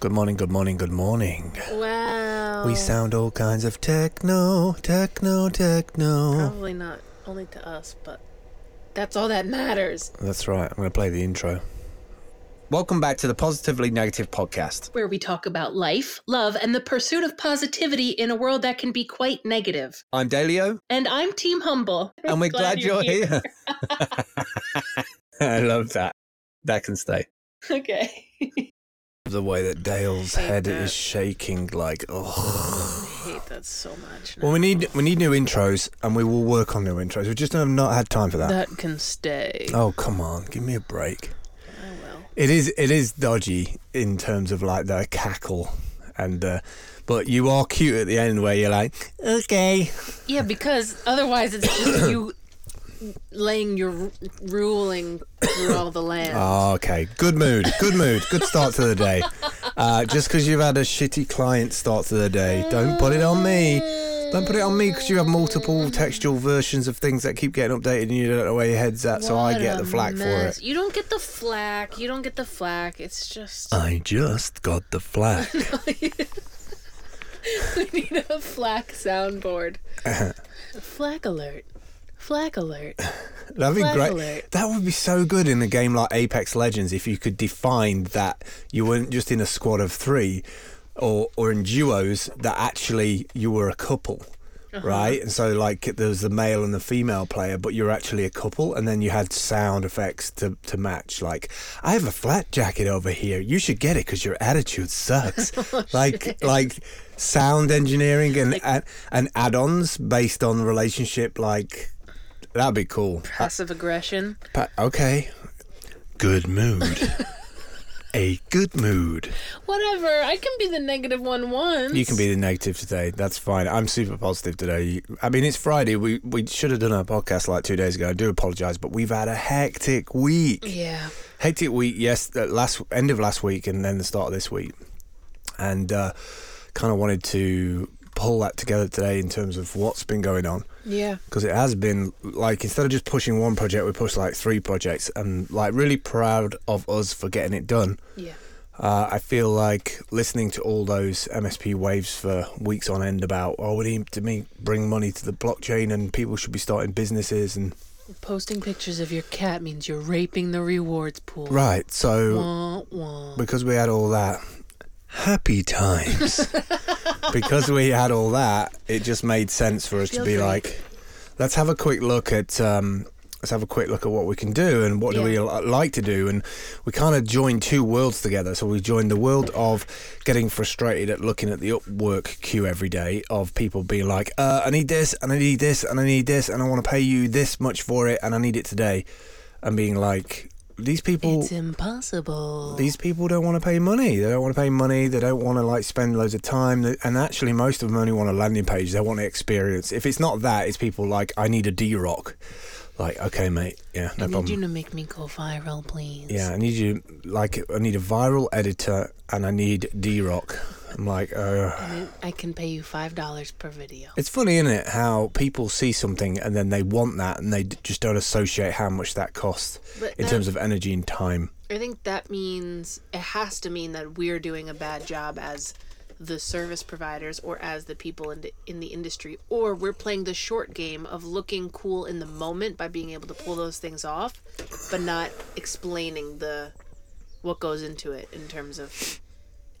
Good morning, good morning, good morning. Wow. We sound all kinds of techno, techno, techno. Probably not only to us, but that's all that matters. That's right. I'm going to play the intro. Welcome back to the Positively Negative podcast. Where we talk about life, love, and the pursuit of positivity in a world that can be quite negative. I'm Dalio, And I'm Team Humble. and we're glad, you're, here. I love that. That can stay. okay. The way that Dale's head that. is shaking, like, oh. I hate that so much. Well, we need we need new intros, and we will work on new intros. We just have not had time for that. that can stay. Oh come on, give me a break. Oh well. It is it is dodgy in terms of like the cackle, and uh, but you are cute at the end where you're like, okay. Yeah, because otherwise it's just you laying your r- ruling through all the land. Oh, okay, good mood, good mood, good start to the day. Uh, just because you've had a shitty client start to the day, don't put it on me. Don't put it on me because you have multiple textual versions of things that keep getting updated and you don't know where your head's at, so I get a the flack mess. for it. You don't get the flack. You don't get the flack. It's just I just got the flack. we need a flack soundboard. flack alert. Flack alert. That'd be Flag great. alert. That would be so good in a game like Apex Legends if you could define that you weren't just in a squad of three or or in duos that actually you were a couple. Uh-huh. Right, and so like there was the male and the female player, but you're actually a couple, and then you had sound effects to, to match. Like, I have a flat jacket over here. You should get it because your attitude sucks. Oh, like, like sound engineering and and, and add-ons based on relationship. Like, that'd be cool. Passive aggression. Pa- okay. Good mood. a good mood. Whatever. I can be the negative one once. You can be the negative today. That's fine. I'm super positive today. I mean, it's Friday. We we should have done a podcast like two days ago. I do apologise, but we've had a hectic week. Yeah. Hectic week. Yes, uh, last end of last week and then the start of this week, and uh, kind of wanted to pull that together today in terms of what's been going on. Yeah. because it has been like instead of just pushing one project, we pushed like three projects, and like really proud of us for getting it done. Yeah. Uh, I feel like listening to all those MSP waves for weeks on end about oh we need to me bring money to the blockchain and people should be starting businesses and Posting pictures of your cat means you're raping the rewards pool. right so Wah, wah. because we had all that happy times. Because we had all that it just made sense for us to be free. like let's have a quick look at um let's have a quick look at what we can do and what do we like to do. And we kind of joined two worlds together. So we joined the world of getting frustrated at looking at the upwork queue every day of people being like uh, i need this and i need this and i need this and i want to pay you this much for it and i need it today. And being like these people It's impossible. these people don't want to pay money. They don't want to pay money. They don't want to like spend loads of time. And actually, most of them only want a landing page. They want the experience. If it's not that, it's people like I need a D Rock. Like, okay, mate. Yeah, no I need problem. you to make me go viral, please. yeah, I need you. Like, I need a viral editor and I need D Rock. I'm like, uh. I, mean, I can pay you five dollars per video. It's funny, isn't it? How people see something and then they want that and they d- just don't associate how much that costs But in that- terms of energy and time. I think that means it has to mean that we're doing a bad job as the service providers or as the people in the, in the industry or we're playing the short game of looking cool in the moment by being able to pull those things off but not explaining the what goes into it in terms of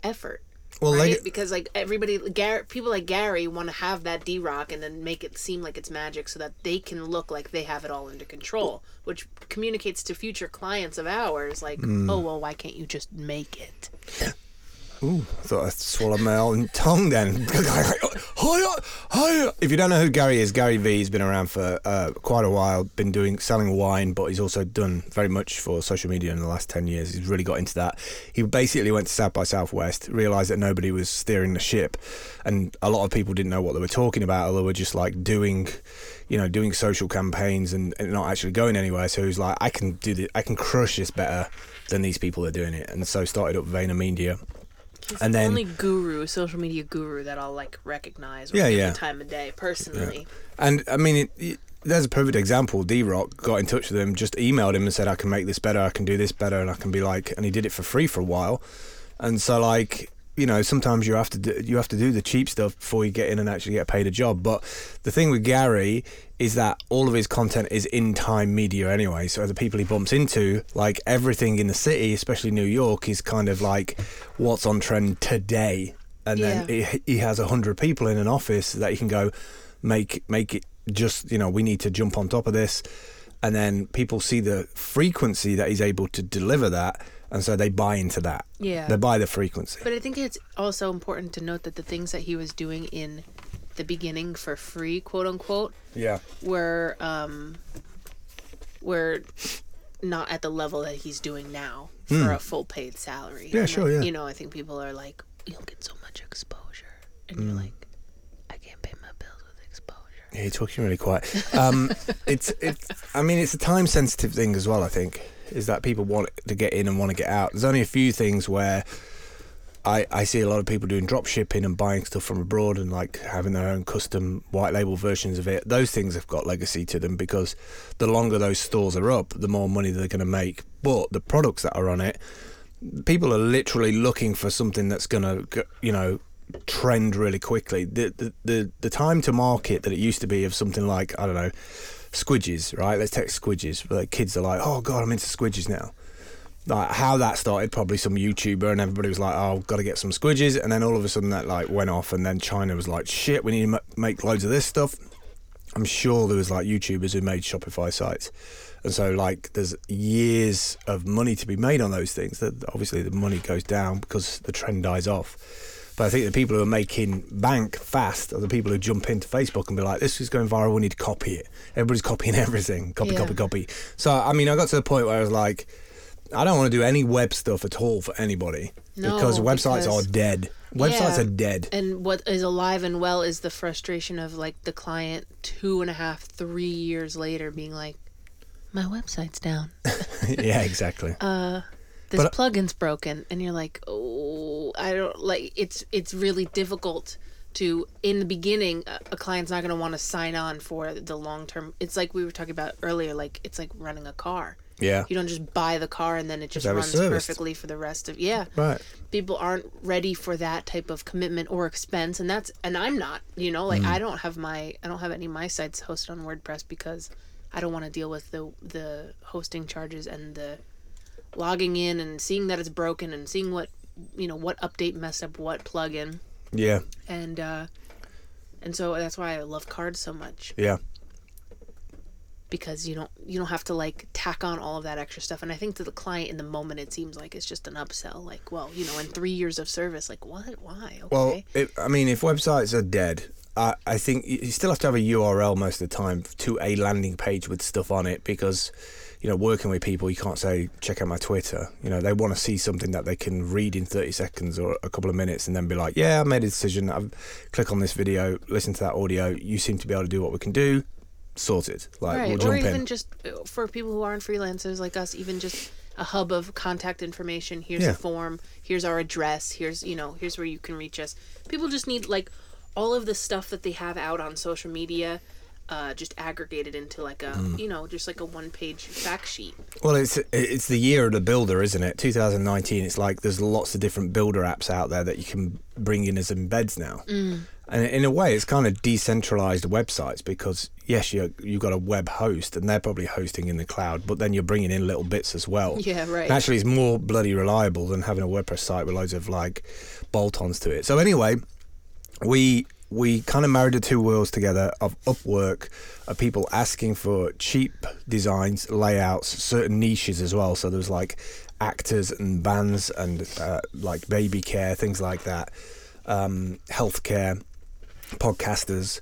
effort Well, right like, because like everybody Gar- people like Gary want to have that D-Rock and then make it seem like it's magic so that they can look like they have it all under control which communicates to future clients of ours like Hmm. oh well why can't you just make it Ooh, I thought I swallowed my own tongue then. If you don't know who Gary is, Gary V has been around for uh, quite a while, been doing selling wine, but he's also done very much for social media in the last 10 years. He's really got into that. He basically went to South by Southwest, realised that nobody was steering the ship, and a lot of people didn't know what they were talking about, or they were just like doing, you know, doing social campaigns and, and not actually going anywhere. So he's like, I can do this, I can crush this better than these people are doing it. And so started up Vayner Media. He's And the then- only guru social media guru that I'll like recognize or Yeah, yeah. time of day personally And I mean, it, it, there's a perfect example. D Rock got in touch with him, just emailed him and said, I can make this better, I can do this better, and I can be like, and he did it for free for a while. and so like you know sometimes you have to do, you have to do the cheap stuff before you get in and actually get paid a job. But the thing with Gary is that all of his content is in time media anyway. So the people he bumps into, like everything in the city, especially New York, is kind of like what's on trend today. And then Yeah. he, he has a hundred people in an office that he can go make make it just you know we need to jump on top of this and then people see the frequency that he's able to deliver that and so they buy into that Yeah. they buy the frequency But I think it's also important to note that the things that he was doing in the beginning for free, quote unquote, yeah were um were not at the level that he's doing now for a full paid salary. Hmm. Yeah, And sure, yeah. You know, I think people are like, you'll get so much exposure, and Hmm. you're like, I can't pay my bills with exposure. Yeah, you're talking really quiet. Um, it's it's. I mean, it's a time sensitive thing as well. I think is that people want to get in and want to get out. There's only a few things where I I see a lot of people doing drop shipping and buying stuff from abroad and like having their own custom white label versions of it. Those things have got legacy to them because the longer those stores are up, the more money they're going to make. But the products that are on it, people are literally looking for something that's going to, you know, trend really quickly. The, the the the time to market that it used to be of something like I don't know, squidges, right? Let's take squidges. Like kids are like, oh god, I'm into squidges now. Like how that started, probably some YouTuber and everybody was like, oh, I've got to get some squidges, and then all of a sudden that like went off, and then China was like, shit, we need to ma- make loads of this stuff. I'm sure there was like YouTubers who made Shopify sites, and so like there's years of money to be made on those things. That obviously the money goes down because the trend dies off. But I think the people who are making bank fast are the people who jump into Facebook and be like, "This is going viral. We need to copy it." Everybody's copying everything. Copy, Yeah. copy, copy. So I mean, I got to the point where I was like, I don't want to do any web stuff at all for anybody No, because websites because- are dead. Websites Yeah. are dead. And what is alive and well is the frustration of like the client two and a half, three years later being like, my website's down. yeah, exactly. Uh, this But- plugin's broken and you're like oh i don't like it's it's really difficult to in the beginning a, a client's not going to want to sign on for the long term it's like we were talking about earlier like it's like running a car yeah. you don't just buy the car and then it just runs serviced. perfectly for the rest of yeah Right. people aren't ready for that type of commitment or expense and that's and i'm not you know Mm. like i don't have my i don't have any of my sites hosted on wordpress because i don't want to deal with the the hosting charges and the logging in and seeing that it's broken and seeing what you know what update messed up what plugin. Yeah. and uh and so that's why i love cards so much. Yeah. because you don't you don't have to like tack on all of that extra stuff. And i think to the client in the moment it seems like it's just an upsell. Like well you know in three years of service like what? Why? Okay. Well, it, I mean, if websites are dead, I, I think you you still have to have a URL most of the time to a landing page with stuff on it because, you know, working with people, you can't say, check out my Twitter. You know, they want to see something that they can read in 30 seconds or a couple of minutes and then be like, yeah, I made a decision. I've click on this video, listen to that audio. You seem to be able to do what we can do. Sorted. Like, right we'll or even in. just uh, for people who aren't freelancers like us even just a hub of contact information here's Yeah. a form here's our address here's you know here's where you can reach us people just need like all of the stuff that they have out on social media uh, just aggregated into like a Mm. you know just like a one page fact sheet Well, it's it's the year of the builder, isn't it? 2019. It's like there's lots of different builder apps out there that you can bring in as embeds now. Mm. And in a way, it's kind of decentralized websites because yes, you you've got a web host and they're probably hosting in the cloud, but then you're bringing in little bits as well. Yeah, right. And actually, it's more bloody reliable than having a WordPress site with loads of like bolt-ons to it. So anyway, we we kind of married the two worlds together of Upwork, of people asking for cheap designs, layouts, certain niches as well. So there's like actors and bands and uh, like baby care, things like that, um, healthcare, podcasters,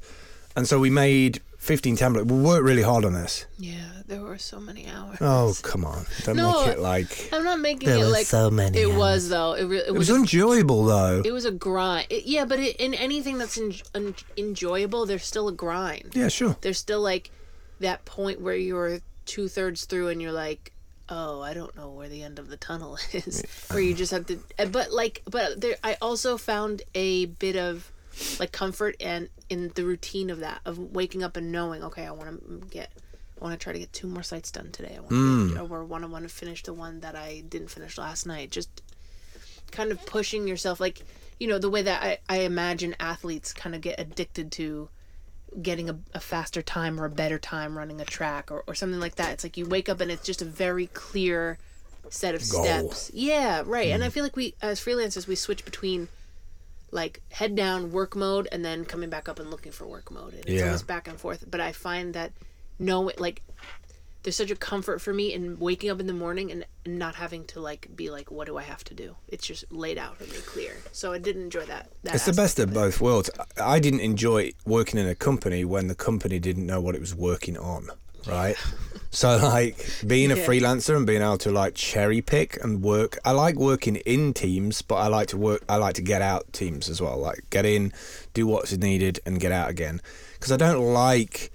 and so we made 15 templates. We worked really hard on this. yeah there were so many hours Oh come on, don't No, make it like i'm not making There it was like so many it hours. was though it, re- it it was was enjoyable though. It was a grind. It- yeah, but it, in anything that's en- en- enjoyable, there's still a grind. Yeah, sure. There's still like that point where you're two thirds through and you're like, oh, I don't know where the end of the tunnel is. where you just have to. uh, But like, but there, I also found a bit of like comfort and in the routine of that of waking up and knowing, okay, I want to get. I want to try to get two more sites done today. I want to, or want to want to finish the one that I didn't finish last night. Just kind of pushing yourself like you know the way that I, I imagine athletes kind of get addicted to getting a, a faster time or a better time running a track or, or something like that it's like you wake up and it's just a very clear set of Goal. steps yeah right and i mm. feel like we as freelancers we switch between like head down work mode and then coming back up and looking for work mode and it's Yeah. almost back and forth but i find that no like there's such a comfort for me in waking up in the morning and not having to like be like what do i have to do it's just laid out me clear so i did enjoy that, that It's the best of it. both worlds. I didn't enjoy working in a company when the company didn't know what it was working on, right? So like being a Yeah. freelancer and being able to like cherry pick and work. I like working in teams, but I like to work. I like to get out teams as well. Like get in, do what's needed, and get out again. Because I don't like.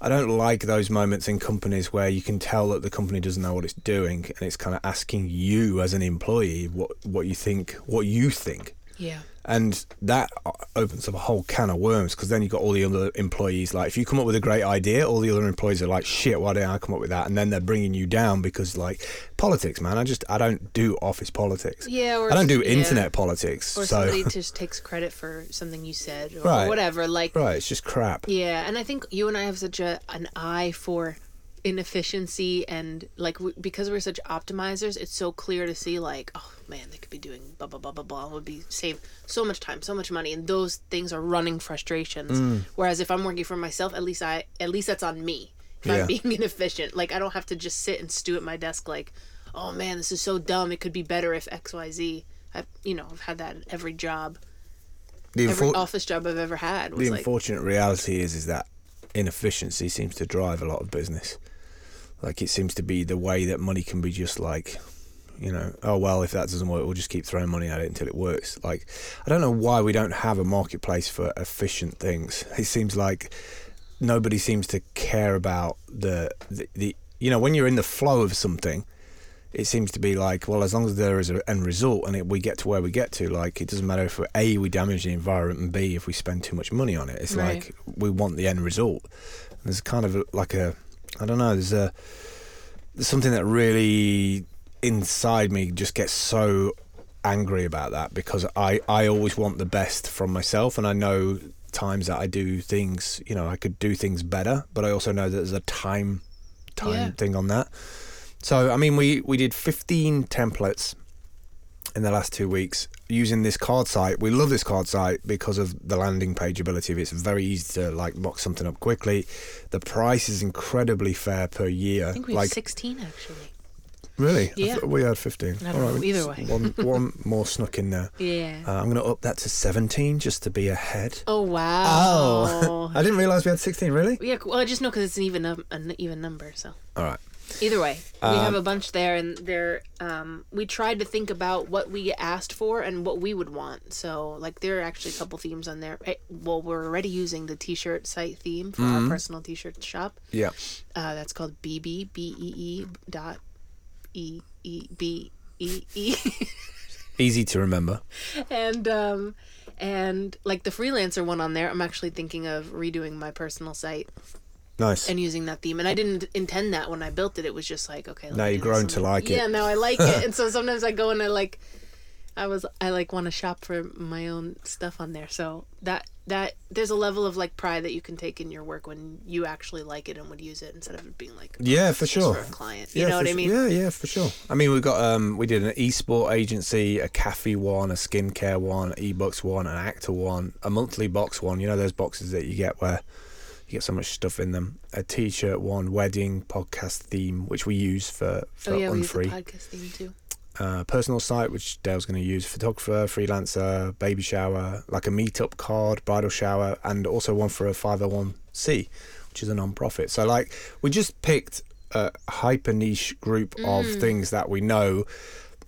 I don't like those moments in companies where you can tell that the company doesn't know what it's doing and it's kind of asking you as an employee what what you think, what you think yeah and that opens up a whole can of worms because then you've got all the other employees like if you come up with a great idea all the other employees are like shit why didn't i come up with that and then they're bringing you down because like politics man i just i don't do office politics yeah or i don't do yeah. internet politics or so somebody just takes credit for something you said or, or Right. whatever like right it's just crap Yeah, and I think you and I have such a an eye for inefficiency and like w- because we're such optimizers, it's so clear to see like, oh man, they could be doing blah blah blah blah blah would be save so much time, so much money, and those things are running frustrations. Mm. Whereas if I'm working for myself, at least I at least that's on me. If Yeah. I'm being inefficient, like I don't have to just sit and stew at my desk like, oh man, this is so dumb. It could be better if X Y Z. I you know I've had that at every job, the, every office job I've ever had the like unfortunate reality is is that inefficiency seems to drive a lot of business like it seems to be the way that money can be just like you know oh well if that doesn't work we'll just keep throwing money at it until it works. Like i don't know why we don't have a marketplace for efficient things. It seems like nobody seems to care about the the, the you know when you're in the flow of something it seems to be like well as long as there is an end result and it, we get to where we get to like it doesn't matter if we're, a we damage the environment and b if we spend too much money on it. It's Right. like we want the end result. There's kind of a, like a i don't know there's a there's something that really inside me just gets so angry about that because i i always want the best from myself and i know times that i do things you know i could do things better but i also know that there's a time time Yeah. thing on that so I mean, we we did 15 templates in the last two weeks using this card site. We love this card site because of the landing page ability of. It's very easy to like box something up quickly. The price is incredibly fair per year. I think we have like 16 actually. really, Yeah. we had 15. I don't know, either way. one one more snuck in there. Yeah. Uh, I'm going to up that to 17 just to be ahead. oh wow. Oh. I didn't realize we had 16. Really? yeah. Well, I just know because it's an even num- an even number. So All right. Either way, we Um, have a bunch there, and there. Um, we tried to think about what we asked for and what we would want. So like, there are actually a couple themes on there. Eh, Well, we're already using the T-shirt site theme for Mm-hmm. our personal T-shirt shop. Yeah. Uh, that's called BB B E E dot E E B E E. Easy to remember. and um and like the freelancer one on there i'm actually thinking of redoing my personal site Nice. and using that theme and i didn't intend that when i built it it was just like okay Now you've grown to like it. yeah now i like it and so sometimes i go and i like i was i like want to shop for my own stuff on there so that that there's a level of like pride that you can take in your work when you actually like it and would use it instead of it being like Yeah, for sure. for a client you Yeah, know what i mean Yeah, yeah, for sure. I mean, we got um, we did an esport agency, a cafe one, a skincare one, ebooks one, an actor one, a monthly box one. You know those boxes that you get where you get so much stuff in them. A t-shirt one, wedding podcast theme, which we use for for oh yeah we use the unfree. podcast theme too Uh, personal site, which Dale's going to use, photographer, freelancer, baby shower, like a meetup card, bridal shower, and also one for a 501c, which is a non-profit. So like we just picked a hyper niche group of Mm. things that we know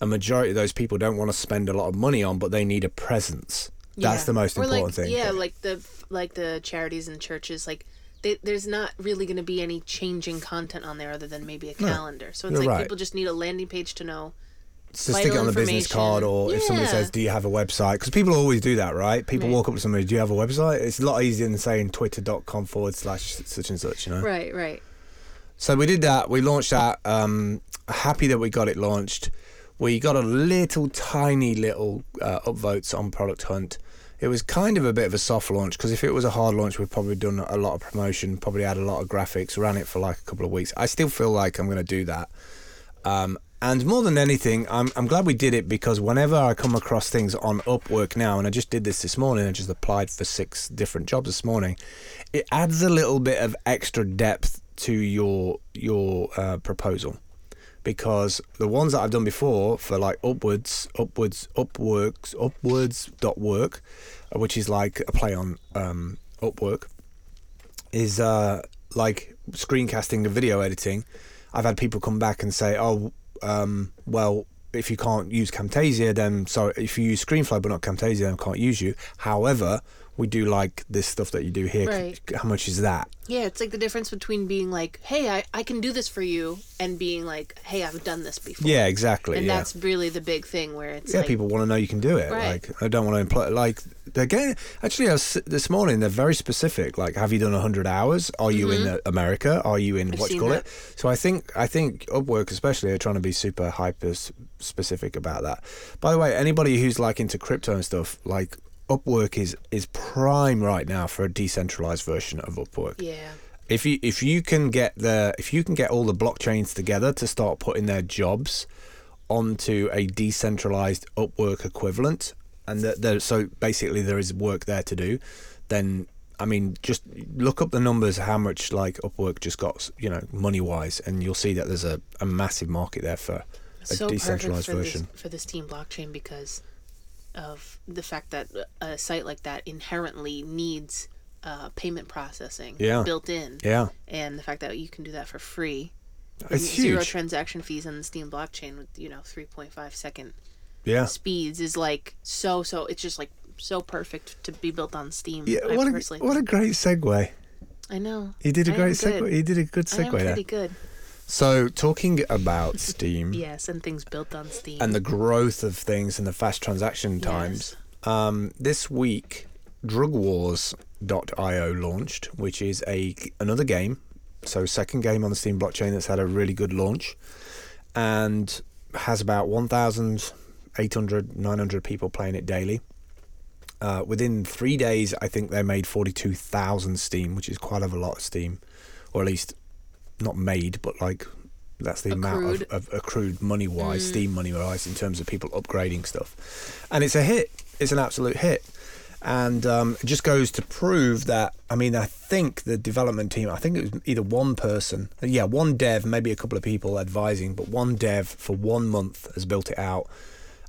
a majority of those people don't want to spend a lot of money on, but they need a presence. That's the most Or important like, thing. Yeah, like the like the charities and churches, like they, there's not really going to be any changing content on there other than maybe a calendar. So it's like right. people just need a landing page to know. So stick it on the business card, or if somebody says, "Do you have a website?" Because people always do that, right? People Right. walk up to somebody, "Do you have a website?" It's a lot easier than saying twitter.com forward slash such and such, you know. Right, right. So we did that. We launched that. Um, happy that we got it launched. We got a little tiny little uh, upvotes on Product Hunt. It was kind of a bit of a soft launch because if it was a hard launch, we'd probably done a lot of promotion, probably had a lot of graphics, ran it for like a couple of weeks. I still feel like I'm going to do that. Um, and more than anything, I'm, I'm glad we did it because whenever I come across things on Upwork now, and I just did this this morning, I just applied for six different jobs this morning, it adds a little bit of extra depth to your your uh, proposal because the ones that I've done before for like upwards, upwards, upworks, upwards dot work, uh, which is like a play on um, Upwork, is uh, like screencasting and video editing. I've had people come back and say, "Oh, um, well, if you can't use Camtasia, then sorry, if you use ScreenFlow but not Camtasia, then I can't use you." However, we do like this stuff that you do here. Right. How much is that? Yeah, it's like the difference between being like, "Hey, I, I can do this for you," and being like, "Hey, I've done this before." Yeah, exactly. and yeah. that's really the big thing where it's yeah, like, people want to know you can do it. Right. Like, I don't want to imply like they're getting. Actually, I was, this morning they're very specific. Like, have you done hundred hours? Are you in uh, America? Are you in Mm-hmm. I've what you call that. it? So I think I think Upwork especially are trying to be super hyper specific about that. By the way, anybody who's like into crypto and stuff, like Upwork is is prime right now for a decentralized version of Upwork yeah, if you if you can get the if you can get all the blockchains together to start putting their jobs onto a decentralized Upwork equivalent, and that there so basically there is work there to do, then I mean just look up the numbers how much like Upwork just got you know money wise, and you'll see that there's a, a massive market there for a so perfect decentralized for version. this for this Steem blockchain because of the fact that a site like that inherently needs uh, payment processing Yeah. built in, Yeah, and the fact that you can do that for free. it's Zero huge. transaction fees on the Steem blockchain with you know 3.5 second yeah. speeds is like so so. It's just like so perfect to be built on Steem. Yeah, I what a, what a great segue. I know. You did a I great segue. You did a good segue. I am segue there. pretty good. So, talking about Steem Yes, and things built on Steem. and the growth of things and the fast transaction times, um, this week, DrugWars.io launched, which is a another game. So, second game on the Steem blockchain that's had a really good launch and has about 1,800, 900 people playing it daily. Uh, within three days, I think they made 42,000 Steem, which is quite a lot of Steem, or at least not made, but like that's the amount of, Accrued. of accrued money wise, Steem money wise, in terms of people upgrading stuff. And it's a hit. It's an absolute hit. And um, it just goes to prove that. I mean, I think the development team, I think it was either one person, yeah, one dev, maybe a couple of people advising, but one dev for one month has built it out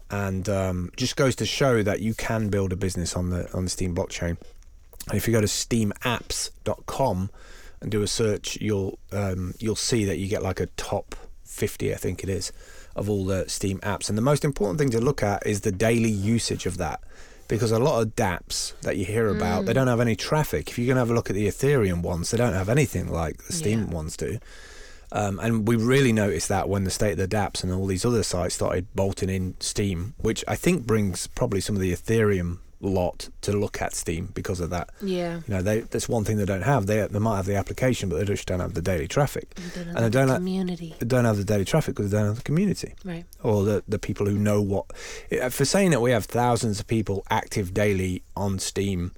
and um, just goes to show that you can build a business on the on the Steem blockchain. And if you go to steemapps.com and do a search, you'll um, you'll see that you get like a top 50, I think it is, of all the Steem apps. And the most important thing to look at is the daily usage of that. Because a lot of dApps that you hear about, they don't have any traffic. If you're going to have a look at the Ethereum ones, they don't have anything like the Steem Yeah. ones do. Um, and we really noticed that when the state of the dApps and all these other sites started bolting in Steem, which I think brings probably some of the Ethereum lot to look at Steem because of that. yeah. You know, they, that's one thing they don't have. They, they might have the application, but they just don't have the daily traffic. And they don't have- the community. They don't have the daily traffic because they don't have the community Right. or the, the people who know what. uh, For saying that we have thousands of people active daily on Steem,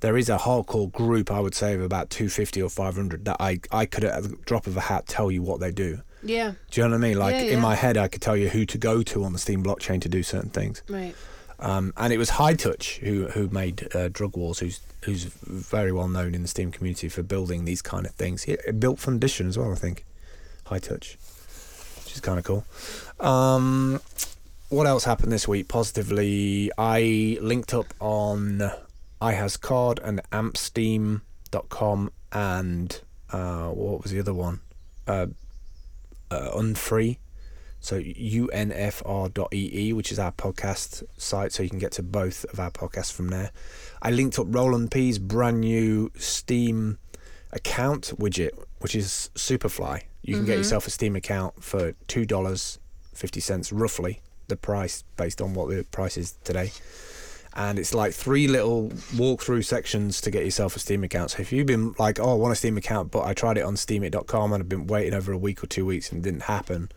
there is a hardcore group, I would say, of about 250 or 500 that I, I could, at the drop of a hat, tell you what they do. Yeah. Do you know what I mean? Like Yeah, in my head, I could tell you who to go to on the Steem blockchain to do certain things. Right. Um, and it was High Touch who who made uh, Drug Wars, who's who's very well known in the Steem community for building these kind of things. He built Fundition as well, I think. High Touch, which is kind of cool. Um, what else happened this week? Positively, I linked up on iHasCard and AmpSteam.com and uh, what was the other one? Uh, uh, Unfree. So unfr.ee, which is our podcast site, so you can get to both of our podcasts from there. I linked up Roland P's brand new Steem account widget, which is Superfly. You can get mm-hmm. yourself a Steem account for two dollars fifty cents, roughly the price based on what the price is today. And it's like three little walkthrough sections to get yourself a Steem account. So if you've been like, oh, I want a Steem account, but I tried it on Steemit.com and I've been waiting over a week or two weeks and it didn't happen,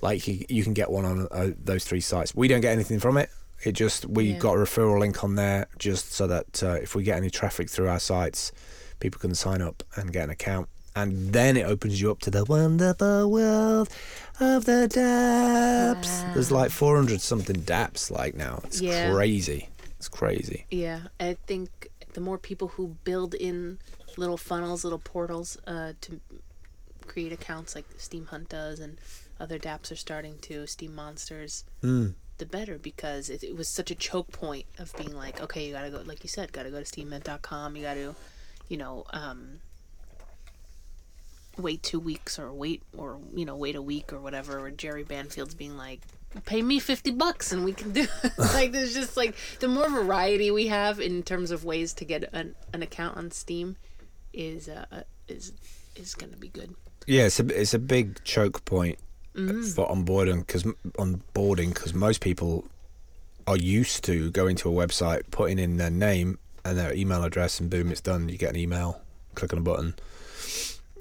Like you, you can get one on uh, those three sites. We don't get anything from it. It just we Yeah. got a referral link on there just so that uh, if we get any traffic through our sites, people can sign up and get an account. And then it opens you up to the wonderful world of the dApps. There's like 400 something dApps like now. It's Yeah. crazy. It's crazy. Yeah, I think the more people who build in little funnels, little portals uh, to create accounts like Steemhunt does, and other dApps are starting to, Steem Monsters, Mm. the better because it, it was such a choke point of being like, okay, you gotta go, like you said, gotta go to Steemit.com, you gotta, you know, um, wait two weeks or wait or you know wait a week or whatever. Or Jerry Banfield's being like, pay me fifty bucks and we can do it. like there's just like the more variety we have in terms of ways to get an, an account on Steem is uh, is is gonna be good. Yeah, it's a it's a big choke point for onboarding because onboarding because most people are used to going to a website, putting in their name and their email address, and boom, it's done. You get an email, click on a button.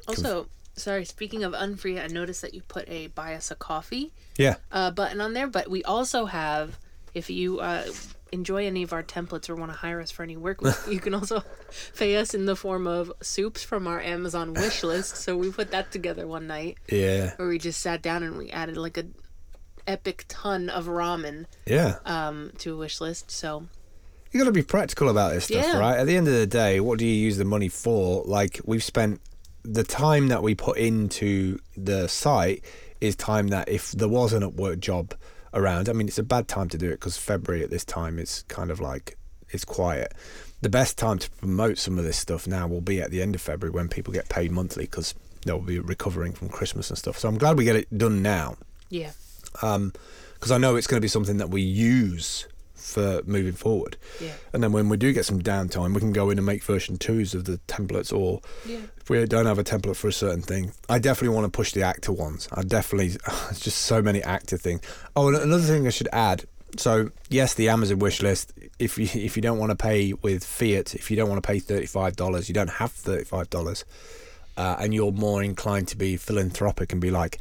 Also, sorry, speaking of Unfree, I noticed that you put a buy us a coffee Yeah, uh, button on there, but we also have, if you uh, enjoy any of our templates or want to hire us for any work, you can also pay us in the form of soups from our Amazon wish list. So we put that together one night yeah, where we just sat down and we added like a epic ton of ramen yeah. um, to a wish list. So You got to be practical about this stuff, Yeah. right? At the end of the day, what do you use the money for? Like we've spent the time that we put into the site is time that if there was an upwork job around, I mean, it's a bad time to do it because February at this time is kind of like it's quiet. The best time to promote some of this stuff now will be at the end of February when people get paid monthly because they'll be recovering from Christmas and stuff. So I'm glad we get it done now yeah, um, because I know it's going to be something that we use for moving forward. Yeah. And then when we do get some downtime, we can go in and make version twos of the templates, or Yeah. if we don't have a template for a certain thing, I definitely want to push the actor ones. I definitely, it's just so many actor things. Oh, and another thing I should add. So yes, the Amazon wish list. If you if you don't want to pay with fiat, if you don't want to pay thirty five dollars, you don't have thirty five dollars, uh, and you're more inclined to be philanthropic and be like,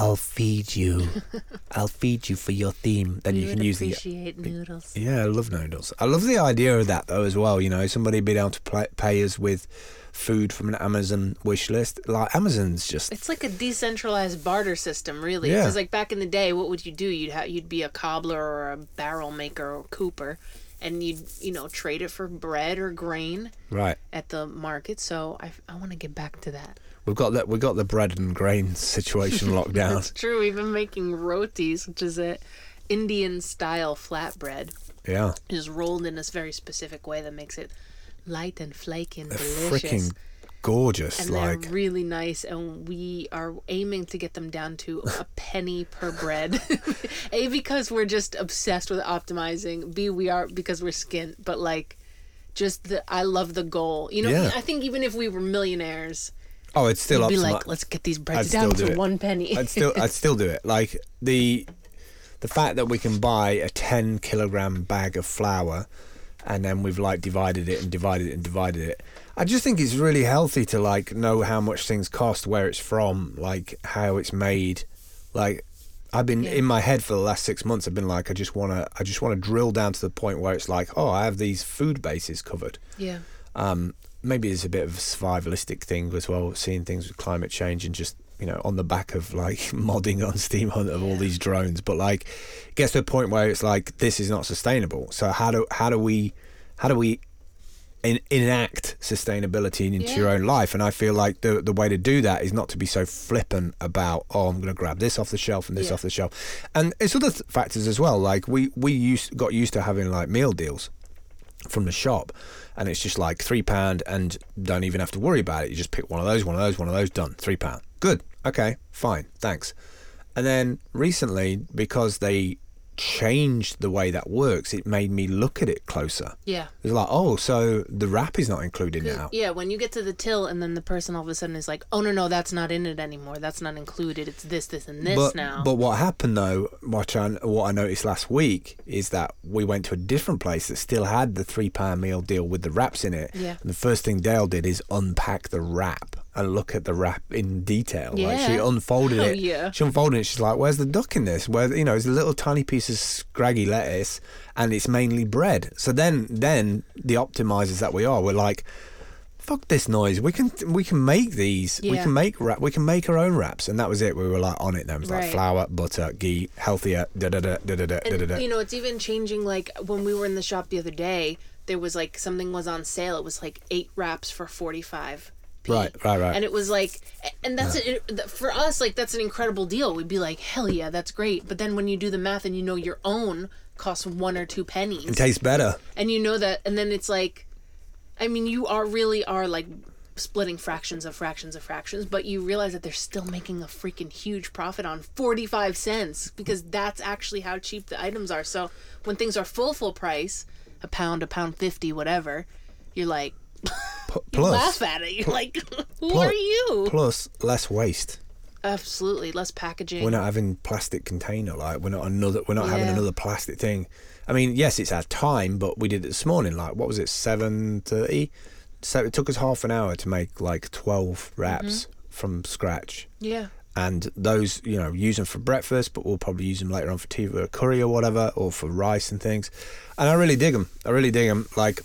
"I'll feed you, I'll feed you for your theme." Then you would can use the appreciate noodles. yeah, I love noodles. I love the idea of that though as well. You know, somebody being able to play, pay us with food from an Amazon wish list. Like Amazon's just It's like a decentralized barter system, really. Yeah. Because like back in the day, what would you do? You'd ha- you'd be a cobbler or a barrel maker or cooper, and you'd you know trade it for bread or grain right. at the market. So I, I want to get back to that. We've got that. We've got the bread and grain situation locked down. It's true. We've been making rotis, which is a Indian style flatbread, Yeah, just rolled in this very specific way that makes it light and flaky and they're delicious. freaking gorgeous. and like they're really nice and we are aiming to get them down to a penny per bread a because we're just obsessed with optimizing b we are because we're skint but like just the i love the goal you know Yeah. i think even if we were millionaires oh, it's still we'd up be to like let's get these I'd breads still down do to it. one penny I'd still I'd still do it. Like the the fact that we can buy a ten kilogram bag of flour and then we've like divided it and divided it and divided it. I just think it's really healthy to like know how much things cost, where it's from, like how it's made. Like I've been Yeah. in my head for the last six months. I've been like, I just want to, I just want to drill down to the point where it's like, oh, I have these food bases covered. yeah Um, maybe it's a bit of a survivalistic thing as well, seeing things with climate change and just you know on the back of like modding on Steemhunt of all these drones. But like, it gets to a point where it's like this is not sustainable. So how do how do we how do we in, enact sustainability into your own life? And I feel like the the way to do that is not to be so flippant about oh I'm going to grab this off the shelf and this Yeah. off the shelf, and it's other th- factors as well. Like we we used got used to having like meal deals from the shop and it's just like three pound and don't even have to worry about it. You just pick one of those one of those one of those done three pound. Good. Okay fine thanks. And then recently because they changed the way that works. It made me look at it closer. Yeah. It's like oh so the wrap is not included now. Yeah when you get to the till and then the person all of a sudden is like oh no no that's not in it anymore. That's not included. It's this this and this but, now. But what happened though, what I, what I noticed last week is that we went to a different place that still had the three pound meal deal with the wraps in it. Yeah. And the first thing Dale did is unpack the wrap and look at the wrap in detail. Like she Yeah. unfolded Oh, it. yeah. She unfolded it. She's like, "Where's the duck in this? Where you know, it's a little tiny piece of scraggy lettuce, and it's mainly bread." So then, then the optimizers that we are, we're like, "Fuck this noise. We can we can make these. We can make wrap. We can make our own wraps." And that was it. We were like on it. Then it was like flour, butter, ghee, healthier. Da da da da da da da da. you know, it's even changing. Like when we were in the shop the other day, there was like something was on sale. It was like eight wraps for forty five. Right, right, right. And it was like, and that's it, it- for us. Like that's an incredible deal. We'd be like, hell yeah, that's great. But then when you do the math and you know your own costs one or two pennies, It tastes better. and you know that, and then it's like, I mean, you are really are like splitting fractions of fractions of fractions, but you realize that they're still making a freaking huge profit on 45 cents because that's actually how cheap the items are. So when things are full, full price, a pound, a pound 50, whatever, you're like, P- you plus, laugh at it. You're like, who Plus- are you? plus less waste. Absolutely. Less packaging. We're not having plastic container like we're not another we're not having another plastic thing. I mean, yes, it's our time, but we did it this morning. Like, what was it, seven thirty? So it took us half an hour to make like twelve wraps Mm-hmm. from scratch, yeah. and those you know use them for breakfast, but we'll probably use them later on for tea or curry or whatever, or for rice and things. And I really dig them. I really dig them. Like,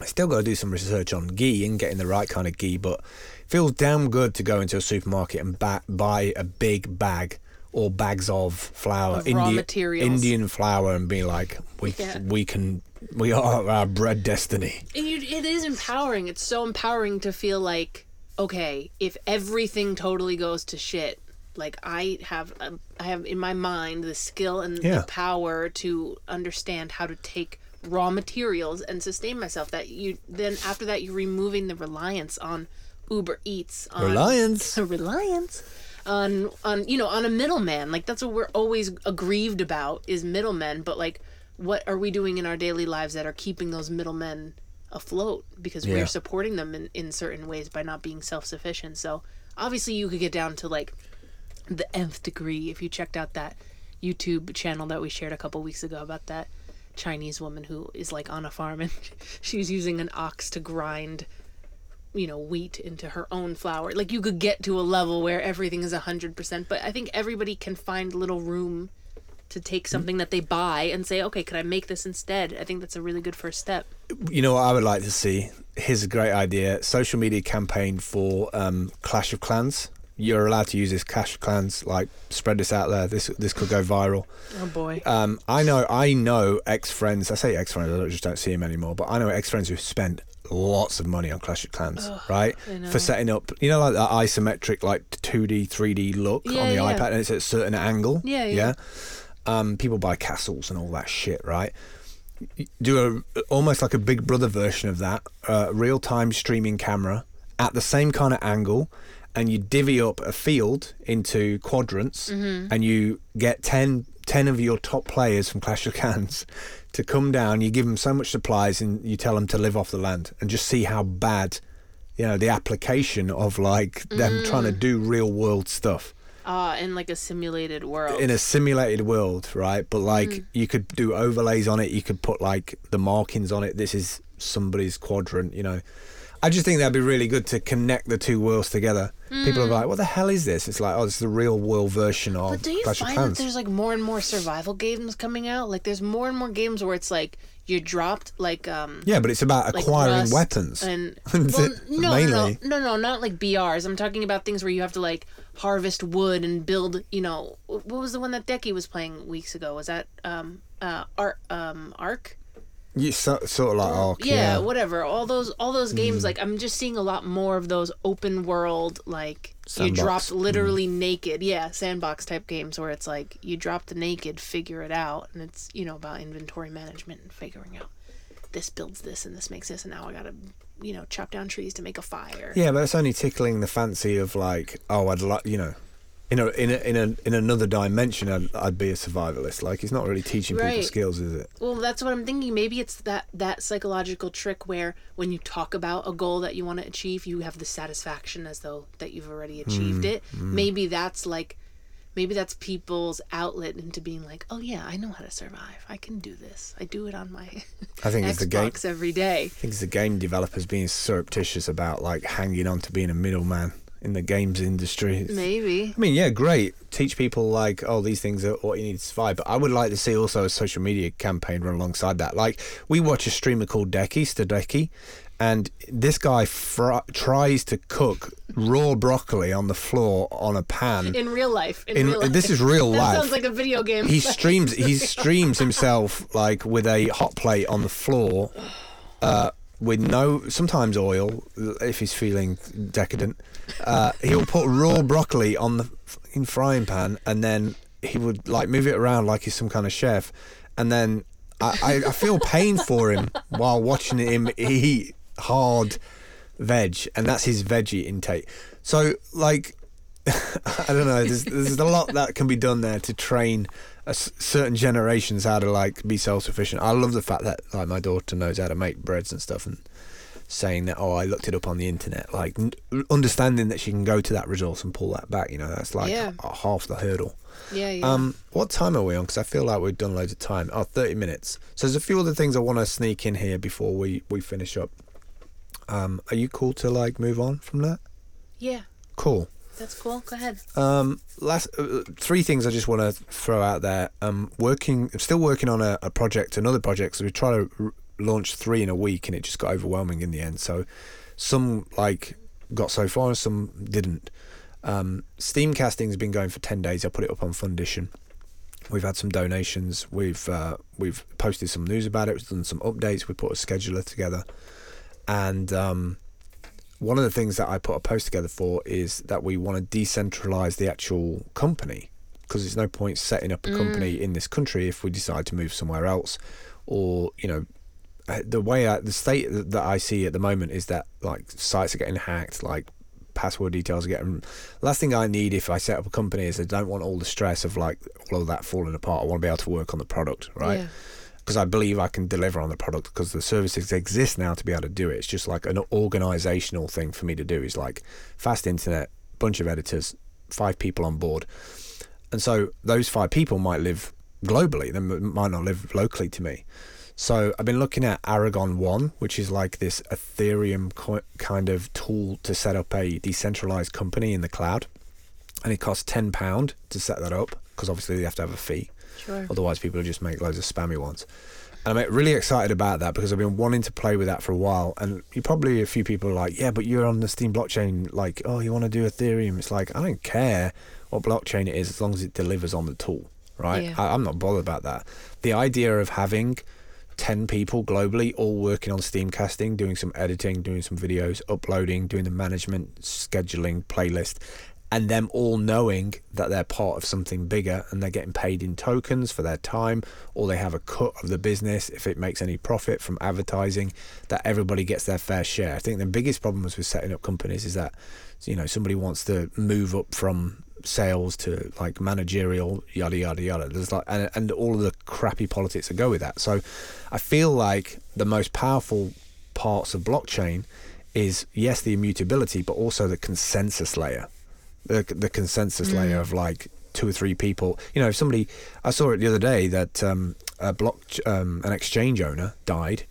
I still got to do some research on ghee and getting the right kind of ghee, but it feels damn good to go into a supermarket and ba- buy a big bag or bags of flour, Of materials. Indian flour, and be like, we Yeah. we can we are our bread destiny. You, it is empowering. It's so empowering to feel like, okay, if everything totally goes to shit, like I have, um, I have in my mind the skill and Yeah. the power to understand how to take raw materials and sustain myself. That you then after that you're removing the reliance on Uber Eats, on Reliance. reliance on on you know on a middleman like that's what we're always aggrieved about is middlemen but like what are we doing in our daily lives that are keeping those middlemen afloat because Yeah. we're supporting them in, in certain ways by not being self-sufficient so obviously you could get down to like the nth degree if you checked out that youtube channel that we shared a couple weeks ago about that chinese woman who is like on a farm and she's using an ox to grind you know wheat into her own flour like you could get to a level where everything is 100% but i think everybody can find little room to take something that they buy and say okay could i make this instead i think that's a really good first step You know what I would like to see? Here's a great idea: social media campaign for um, Clash of Clans. You're allowed to use this Clash of Clans. Like, spread this out there. This this could go viral. oh boy Um, I know, I know ex friends. I say ex friends. I just don't see them anymore. But I know ex friends who've spent lots of money on Clash of Clans, right? For setting up, you know, like that isometric, like two D, three D look Yeah, on the yeah. iPad, and it's at a certain angle. Yeah, yeah. Um, people buy castles and all that shit, right? Do a almost like a Big Brother version of that, uh, real time streaming camera at the same kind of angle, and you divvy up a field into quadrants, Mm-hmm. and you get 10, 10 of your top players from Clash of Clans to come down. You give them so much supplies, and you tell them to live off the land, and just see how bad, you know, the application of like them trying to Mm. do real world stuff ah in like a simulated world in a simulated world, right? But like Mm. you could do overlays on it. You could put like the markings on it. This is somebody's quadrant. You know, I just think that'd be really good to connect the two worlds together. People are like, "What the hell is this?" It's like, "Oh, it's the real world version of Mm. But do you Clash find that there's like more and more survival games coming out? Like there's more and more games where it's like you're dropped like um yeah, but it's about like acquiring weapons. and well, no, no, mainly? no, no, no, not like BRs. I'm talking about things where you have to like harvest wood and build. You know, what was the one that Decky was playing weeks ago? Was that um uh Ark um Ark? You so, sort of like, oh, yeah, yeah. Mm. whatever. All those all those games. Like I'm just seeing a lot more of those open world like you Sandbox. Mm. dropped literally naked. Yeah, sandbox type games where it's like you drop the naked, figure it out, and it's you know about inventory management and figuring out this builds this and this makes this, and now I gotta you know chop down trees to make a fire. Yeah, but it's only tickling the fancy of like, oh, I'd like, you know, in a in a in a in another dimension, I'd, I'd be a survivalist. Like, it's not really teaching people skills, is it? Well, that's what I'm thinking. Maybe it's that that psychological trick where when you talk about a goal that you want to achieve, you have the satisfaction as though that you've already hmm, achieved it. Hmm. Maybe that's like maybe that's people's outlet into being like, oh yeah, I know how to survive. I can do this. I do it on my I think it's the game. Every day. I think it's the game developers being surreptitious about like hanging on to being a middleman in the games industry. Maybe. I mean, yeah, great. Teach people like, oh, these things are what you need to survive. But I would like to see also a social media campaign run alongside that. Like, we watch a streamer called Decky, Stadeki, and this guy fr- tries to cook raw broccoli on the floor on a pan. In real life. In, In- real life. this is real that life. sounds like a video game. he streams he streams himself like with a hot plate on the floor uh, with no sometimes oil if he's feeling decadent uh, he'll put raw broccoli on the in frying pan and then he would like move it around like he's some kind of chef and then I, I, I feel pain for him while watching him eat hard veg and that's his veggie intake so like I don't know. There's, there's a lot that can be done there to train s certain generations how to like be self sufficient. I love the fact that like my daughter knows how to make breads and stuff, and saying that oh I looked it up on the internet. Like n- understanding that she can go to that resource and pull that back. You know, that's like Yeah. h- half the hurdle. yeah, yeah. Um, what time are we on? Because I feel like we've done loads of time. Oh, 30 minutes. So there's a few other things I want to sneak in here before we we finish up. Um, are you cool to like move on from that? yeah. Cool. That's cool. Go ahead. Um, last uh, three things I just want to throw out there. Um, working, I'm still working on a, a project, another project. So we try to r- launch three in a week, and it just got overwhelming in the end. So some like got so far, and some didn't. Um, Steem casting's been going for ten days. I put it up on Fundition. We've had some donations. We've uh, we've posted some news about it. We've done some updates. We put a scheduler together, and um, one of the things that I put a post together for is that we want to decentralize the actual company because there's no point setting up a company in this country if we decide to move somewhere else or you know uh, the way I, the state that that I see at the moment is that like sites are getting hacked like password details are getting last thing I need if I set up a company is I don't want all the stress of like all of that falling apart. I want to be able to work on the product right? Yeah. Because I believe I can deliver on the product because the services exist now to be able to do it. It's just like an organizational thing for me to do is like fast internet, bunch of editors, five people on board. And so those five people might live globally, they might not live locally to me. So I've been looking at Aragon One, which is like this Ethereum co- kind of tool to set up a decentralized company in the cloud. And it costs £10 to set that up because obviously they have to have a fee. Sure. Otherwise, people just make loads of spammy ones. And I'm really excited about that because I've been wanting to play with that for a while. And you probably a few people are like, yeah, but you're on the Steem blockchain. Like, oh, you want to do Ethereum? It's like I don't care what blockchain it is as long as it delivers on the tool, right? Yeah. I, I'm not bothered about that. The idea of having 10 people globally all working on Steem casting, doing some editing, doing some videos, uploading, doing the management, scheduling, playlist, and them all knowing that they're part of something bigger and they're getting paid in tokens for their time or they have a cut of the business if it makes any profit from advertising that everybody gets their fair share. I think the biggest problems with setting up companies is that you know somebody wants to move up from sales to like managerial yada yada yada. There's like and, and all of the crappy politics that go with that. So i feel like the most powerful parts of blockchain is yes the immutability but also the consensus layer the the consensus layer of like two or three people. You know, if somebody I saw it the other day that um, a block um, an exchange owner died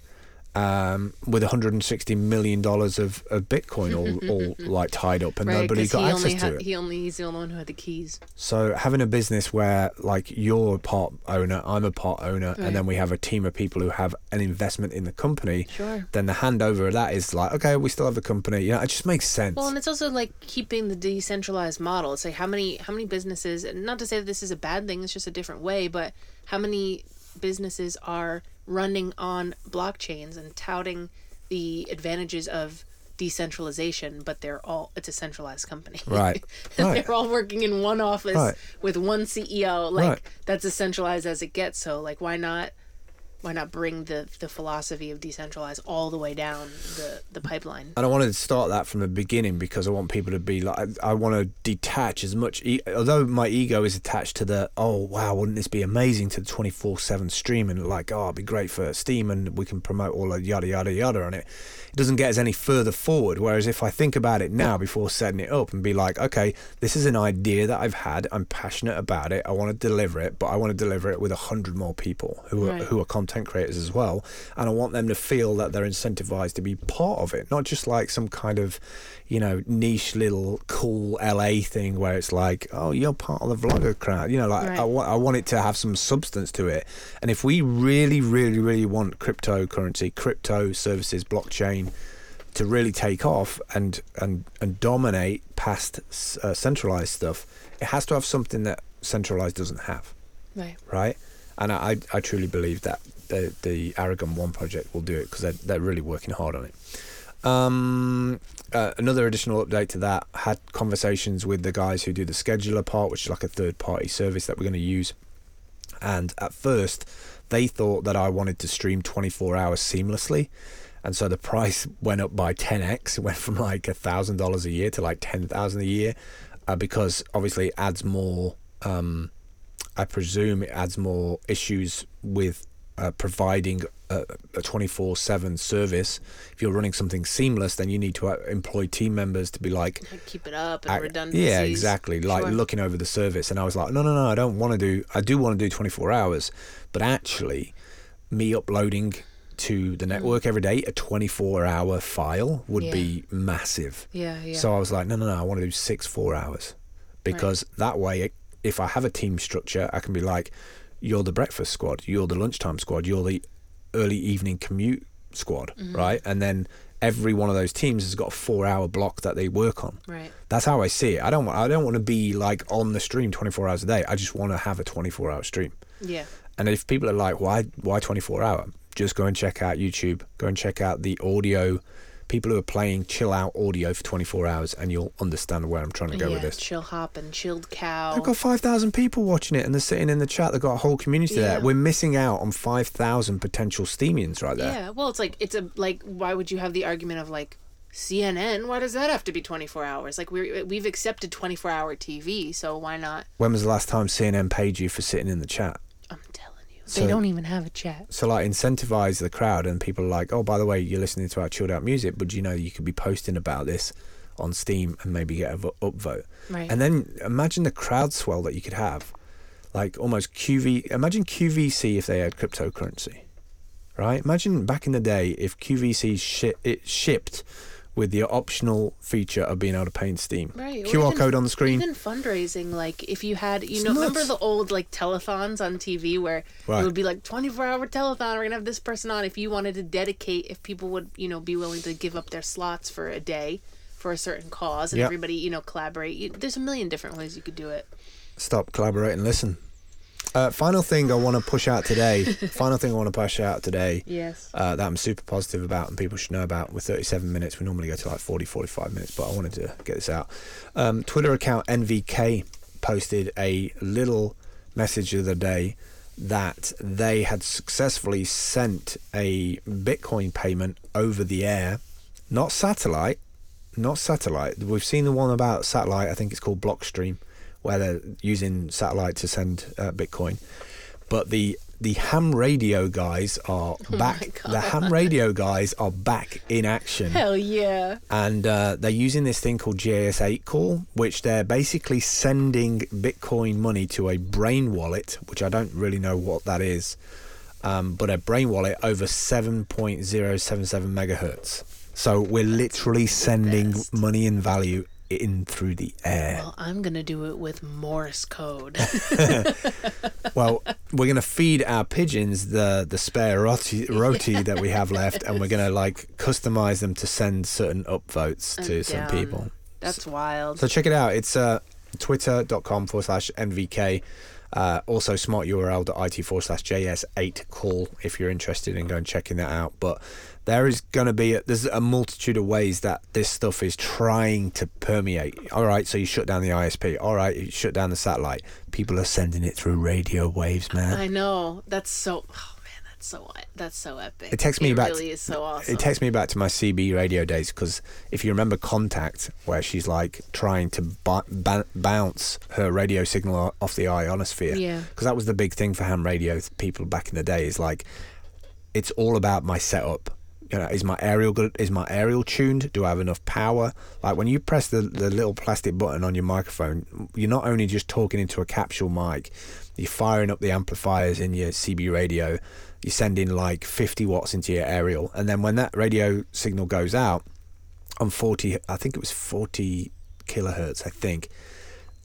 um, with 160 million dollars of, of Bitcoin all, all like tied up and Right, nobody got access to it. he only he's the only one who had the keys. So having a business where like you're a part owner, I'm a part owner, Right. and then we have a team of people who have an investment in the company. Sure. Then the handover of that is like, okay, we still have the company. You know, it just makes sense. Well, and it's also like keeping the decentralized model. It's like how many how many businesses, not to say that this is a bad thing, it's just a different way, but how many businesses are running on blockchains and touting the advantages of decentralization, but they're all it's a centralized company. Right. Right. They're all working in one office Right. with one CEO. Like Right. that's as centralized as it gets. So like why not why not bring the the philosophy of decentralized all the way down the the pipeline? And I wanted to start that from the beginning because I want people to be like, I, I want to detach as much. E- although my ego is attached to the, oh wow, wouldn't this be amazing to the twenty four seven stream and like, oh, it'd be great for Steem and we can promote all the yada yada yada on it. It doesn't get us any further forward. Whereas if I think about it now before setting it up and be like, okay, this is an idea that I've had. I'm passionate about it. I want to deliver it, but I want to deliver it with a hundred more people who are Right. who are content creators as well, and I want them to feel that they're incentivized to be part of it, not just like some kind of, you know, niche little cool LA thing where it's like, oh, you're part of the vlogger crowd. You know, like Right. I want I want it to have some substance to it, and if we really, really, really want cryptocurrency, crypto services, blockchain. To really take off and and and dominate past uh, centralized stuff, it has to have something that centralized doesn't have Right. right? And I I truly believe that the the Aragon One project will do it because they're they're really working hard on it. Um, uh, another additional update to that had conversations with the guys who do the scheduler part, which is like a third party service that we're going to use. And at first, they thought that I wanted to stream 24 hours seamlessly. And so the price went up by 10x. It went from like a thousand dollars a year to like 10,000 a year, uh, because obviously it adds more. Um, I presume it adds more issues with uh, providing a, a 24/7 service. If you're running something seamless, then you need to uh, employ team members to be like, keep it up and redundancies. yeah, exactly, like Sure. looking over the service. And I was like, no, no, no, I don't want to do. I do want to do 24 hours, but actually, me uploading to the network every day a 24 hour file would Yeah. be massive. Yeah, yeah. So I was like, no, no, no, I want to do six four hours because that way, if I have a team structure, I can be like, you're the breakfast squad, you're the lunchtime squad, you're the early evening commute squad, Mm-hmm. right? And then every one of those teams has got a four hour block that they work on. right. That's how I see it. I don't want. I don't want to be like on the stream 24 hours a day. I just want to have a 24 hour stream. Yeah. And if people are like, why, why 24 hour? Just go and check out YouTube. Go and check out the audio. People who are playing chill out audio for 24 hours, and you'll understand where I'm trying to go yeah. with this. Chill hop and chilled cow. They've got 5,000 people watching it, and they're sitting in the chat. They've got a whole community there. We're missing out on 5,000 potential Steemians right there. Yeah, well, it's like it's a like. Why would you have the argument of like CNN? Why does that have to be twenty four hours? Like we we've accepted twenty four hour TV, so why not? When was the last time CNN paid you for sitting in the chat? I'm telling you, So- they don't even have a chat. So like incentivize the crowd, and people are like, oh, by the way, you're listening to our chilled out music, but you know you could be posting about this on Steem and maybe get a upvote. Right. And then imagine the crowd swell that you could have, like almost QV. Imagine QVC if they had cryptocurrency, right? Imagine back in the day if QVC shi- it shipped with the optional feature of being able to pay in Steem. Right. QR even- code on the screen. Even fundraising, like if you had, you It's know, remember the old like telethons on TV where Right. it would be like 24 hour telethon, we're gonna have this person on. If you wanted to dedicate, if people would, you know, be willing to give up their slots for a day for a certain cause and Yep. everybody, you know, collaborate. You, there's a million different ways you could do it. Stop, collaborate, and listen. Uh, final thing I want to push out today. final thing I want to push out today. Yes. uh, that I'm super positive about and people should know about. With 37 minutes, we normally go to like 40, 45 minutes, but I wanted to get this out. Um, Twitter account NVK posted a little message of the other day that they had successfully sent a Bitcoin payment over the air, not satellite, not satellite. We've seen the one about satellite. I think it's called Blockstream, where they're using satellite to send uh, Bitcoin. But the the ham radio guys are back. The ham radio guys are back in action Hell yeah. and uh, they're using this thing called JS8 call, which they're basically sending Bitcoin money to a brain wallet, which I don't really know what that is, um, but a brain wallet over 7.077 megahertz. So we're literally sending money in value in through the air. Well, I'm gonna do it with Morse code. Well, we're gonna feed our pigeons the the spare roti, roti that we have left, and we're gonna like customize them to send certain upvotes to I'm some down. people. That's wild. So check it out. It's uh, twitter.com forward slash NVK. Uh, also smarturl.it forward slash JS8 call if you're interested in going checking that out. But there is going to be, a, there's a multitude of ways that this stuff is trying to permeate. All right, so you shut down the ISP. All right, you shut down the satellite. People are sending it through radio waves, man. I know. That's so. Oh man, That's so that's so epic. It takes me it back Really to- is so awesome. It takes me back to my CB radio days because if you remember Contact, where she's like trying to bu- ba- bounce her radio signal off the ionosphere, Yeah. because that was the big thing for ham radio people back in the day. Is like, it's all about my setup. You know, is my aerial good? Is my aerial tuned? Do I have enough power? Like when you press the the little plastic button on your microphone, you're not only just talking into a capsule mic, you're firing up the amplifiers in your CB radio. You're sending like 50 watts into your aerial, and then when that radio signal goes out on 40, I think it was 40 kilohertz, I think.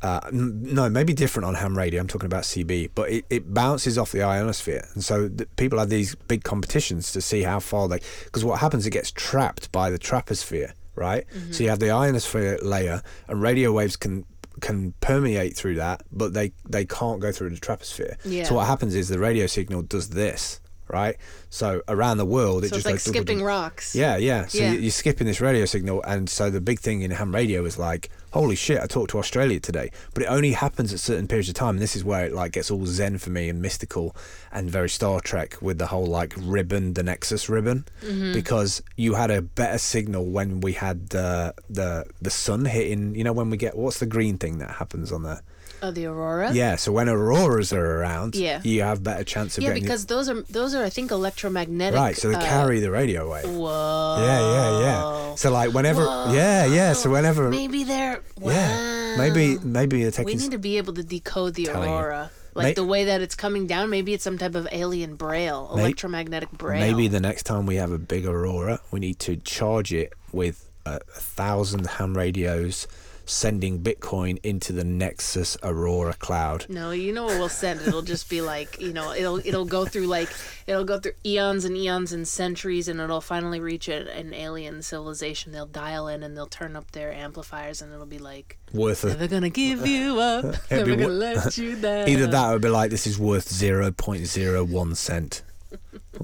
Uh, no, maybe different on ham radio. I'm talking about CB, but it, it bounces off the ionosphere, and so the, people have these big competitions to see how far they. Because what happens, it gets trapped by the troposphere, right? So you have the ionosphere layer, and radio waves can can permeate through that, but they they can't go through the troposphere. Yeah. So what happens is the radio signal does this, right? So around the world, it so just like goes dum- dum- skipping rocks. Yeah, yeah. So Yeah. You're skipping this radio signal, and so the big thing in ham radio is like, holy shit! I talked to Australia today, but it only happens at certain periods of time. And this is where it like gets all zen for me and mystical, and very Star Trek with the whole like ribbon, the Nexus ribbon, Mm-hmm. because you had a better signal when we had the the the sun hitting. You know when we get what's the green thing that happens on there? Oh, the aurora. Yeah. So when auroras are around, Yeah. you have better chance of Yeah, getting. because those are those are I think electromagnetic. Right, so they uh, carry the radio wave. Whoa. Yeah, yeah, yeah. So like whenever, yeah, yeah. So whenever, Maybe they're. Wow. yeah, maybe maybe they're We need to be able to decode the Telling you. aurora. Like May- the way that it's coming down, maybe it's some type of alien braille, May- electromagnetic braille. Maybe the next time we have a big aurora, we need to charge it with a, a thousand ham radios, sending Bitcoin into the Nexus Aurora cloud. No, you know what we'll send. It'll just be like you know, it'll it'll go through like it'll go through eons and eons and centuries, and it'll finally reach a, an alien civilization. They'll dial in and they'll turn up their amplifiers, and it'll be like, Worth a, "Never gonna give you up, never gonna wo- let you down." either that or be like this is worth zero point zero one cent.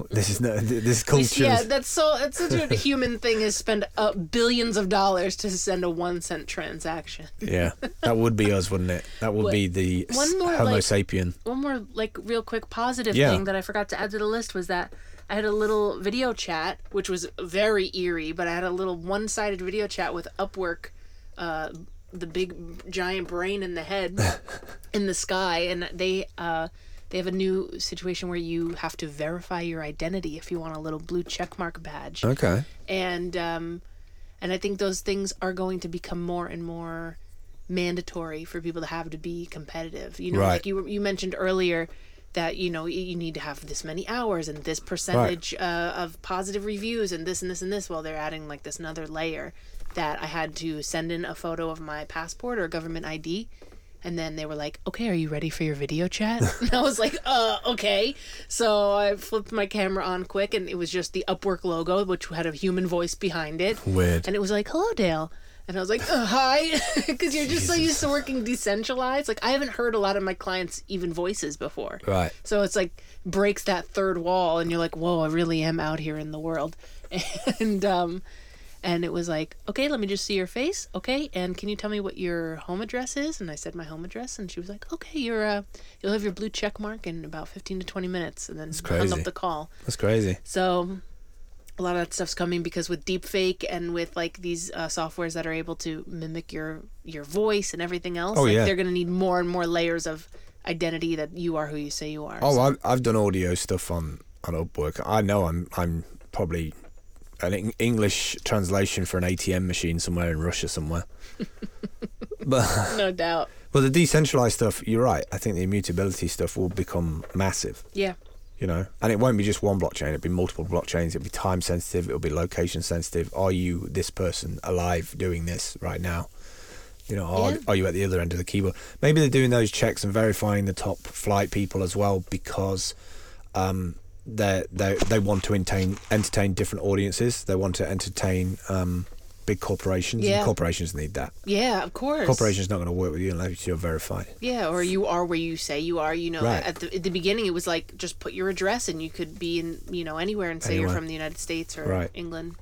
This is no, this culture. Yeah, that's so. It's such a human thing is spend uh, billions of dollars to send a one cent transaction. yeah, that would be us, wouldn't it? That would What- be the one more, Homo like- sapien. one more like real quick positive Yeah. thing that I forgot to add to the list was that I had a little video chat, which was very eerie, but I had a little one-sided video chat with Upwork, uh, the big giant brain in the head in the sky, and they uh, they have a new situation where you have to verify your identity if you want a little blue checkmark badge Okay. and um, and I think those things are going to become more and more mandatory for people to have to be competitive. You know, Right. like you you mentioned earlier that you know you need to have this many hours and this percentage uh, of positive reviews and this and this and this. Well, they're adding like this another layer that I had to send in a photo of my passport or government ID. And then they were like, "Okay, are you ready for your video chat?" And I was like, "Uh, okay." So I flipped my camera on quick, and it was just the Upwork logo, which had a human voice behind it. Weird. And it was like, "Hello, Dale." And I was like, uh, "Hi," because you're just so used to working decentralized. Like I haven't heard a lot of my clients' even voices before. Right. So it's like breaks that third wall, and you're like, "Whoa, I really am out here in the world." And um, and it was like, "Okay, let me just see your face. Okay, and can you tell me what your home address is?" And I said my home address, and she was like, "Okay, you're uh, you'll have your blue check mark in about 15 to 20 minutes," and then hung crazy. up the call. That's crazy. So a lot of that stuff's coming because with deepfake and with like these uh, softwares that are able to mimic your your voice and everything else, Oh, like yeah. they're gonna need more and more layers of identity that you are who you say you are. Oh, So- I've, I've done audio stuff on on Upwork. I know I'm I'm probably an English translation for an ATM machine somewhere in Russia somewhere. but no doubt. but the decentralized stuff, you're right. I think the immutability stuff will become massive. Yeah. You know, and it won't be just one blockchain. It'll be multiple blockchains. It'll be time sensitive. It'll be location sensitive. Are you this person alive doing this right now? You know, are, Yeah. are you at the other end of the keyboard? Maybe they're doing those checks and verifying the top flight people as well because um, they they they want to entertain entertain different audiences. They want to entertain um, big corporations. Yeah. And corporations need that. Yeah, of course. Corporations not going to work with you unless you're verified. Yeah, or you are where you say you are. You know, Right. at the at the beginning, it was like just put your address, and you could be in you know anywhere and say you're from the United States or Right. England.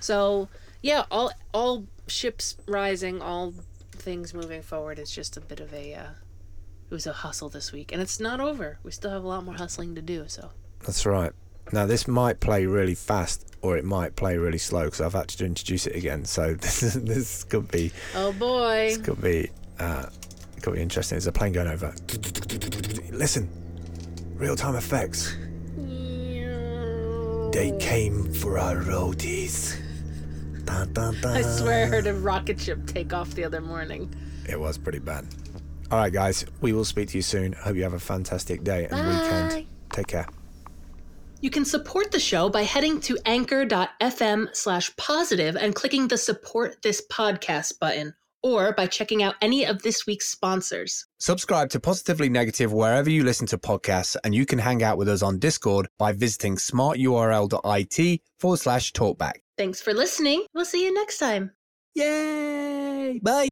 So yeah, all all ships rising, all things moving forward It's just a bit of a. Uh, it was a hustle this week, and it's not over. We still have a lot more hustling to do. So That's right. Now this might play really fast, or it might play really slow because I've had to introduce it again. So this this could be Oh boy. this could be uh, could be interesting. There's a plane going over. Listen, real time effects. They came for our roadies. Dun, dun, dun. I swear I heard a rocket ship take off the other morning. It was pretty bad. All right, guys, we will speak to you soon. Hope you have a fantastic day and Bye. weekend. Take care. You can support the show by heading to anchor.fm slash positive and clicking the support this podcast button, or by checking out any of this week's sponsors. Subscribe to Positively Negative wherever you listen to podcasts, and you can hang out with us on Discord by visiting smarturl.it forward slash talkback. Thanks for listening. We'll see you next time. Yay! Bye!